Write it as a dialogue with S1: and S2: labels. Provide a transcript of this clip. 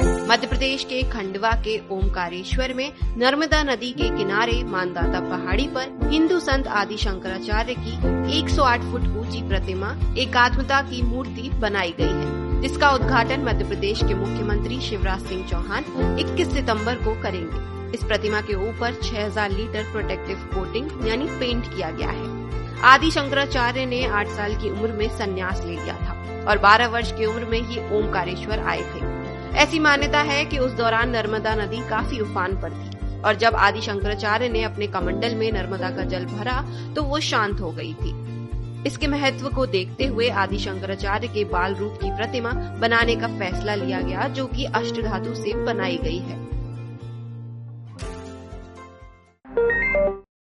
S1: मध्य प्रदेश के खंडवा के ओमकारेश्वर में नर्मदा नदी के किनारे मानदाता पहाड़ी पर हिंदू संत आदि शंकराचार्य की 108 फुट ऊँची प्रतिमा एकात्मता की मूर्ति बनाई गई है। जिसका उद्घाटन मध्य प्रदेश के मुख्यमंत्री शिवराज सिंह चौहान 21 सितंबर को करेंगे। इस प्रतिमा के ऊपर 6000 लीटर प्रोटेक्टिव कोटिंग यानी पेंट किया गया है। आदि शंकराचार्य ने 8 साल की उम्र में संन्यास ले लिया था और 12 वर्ष की उम्र में ही ओमकारेश्वर आए थे। ऐसी मान्यता है कि उस दौरान नर्मदा नदी काफ़ी उफान पर थी। और जब आदि शंकराचार्य ने अपने कमंडल में नर्मदा का जल भरा तो वो शांत हो गई थी। इसके महत्व को देखते हुए आदि शंकराचार्य के बाल रूप की प्रतिमा बनाने का फैसला लिया गया, जो कि अष्ट धातु से बनाई गई है।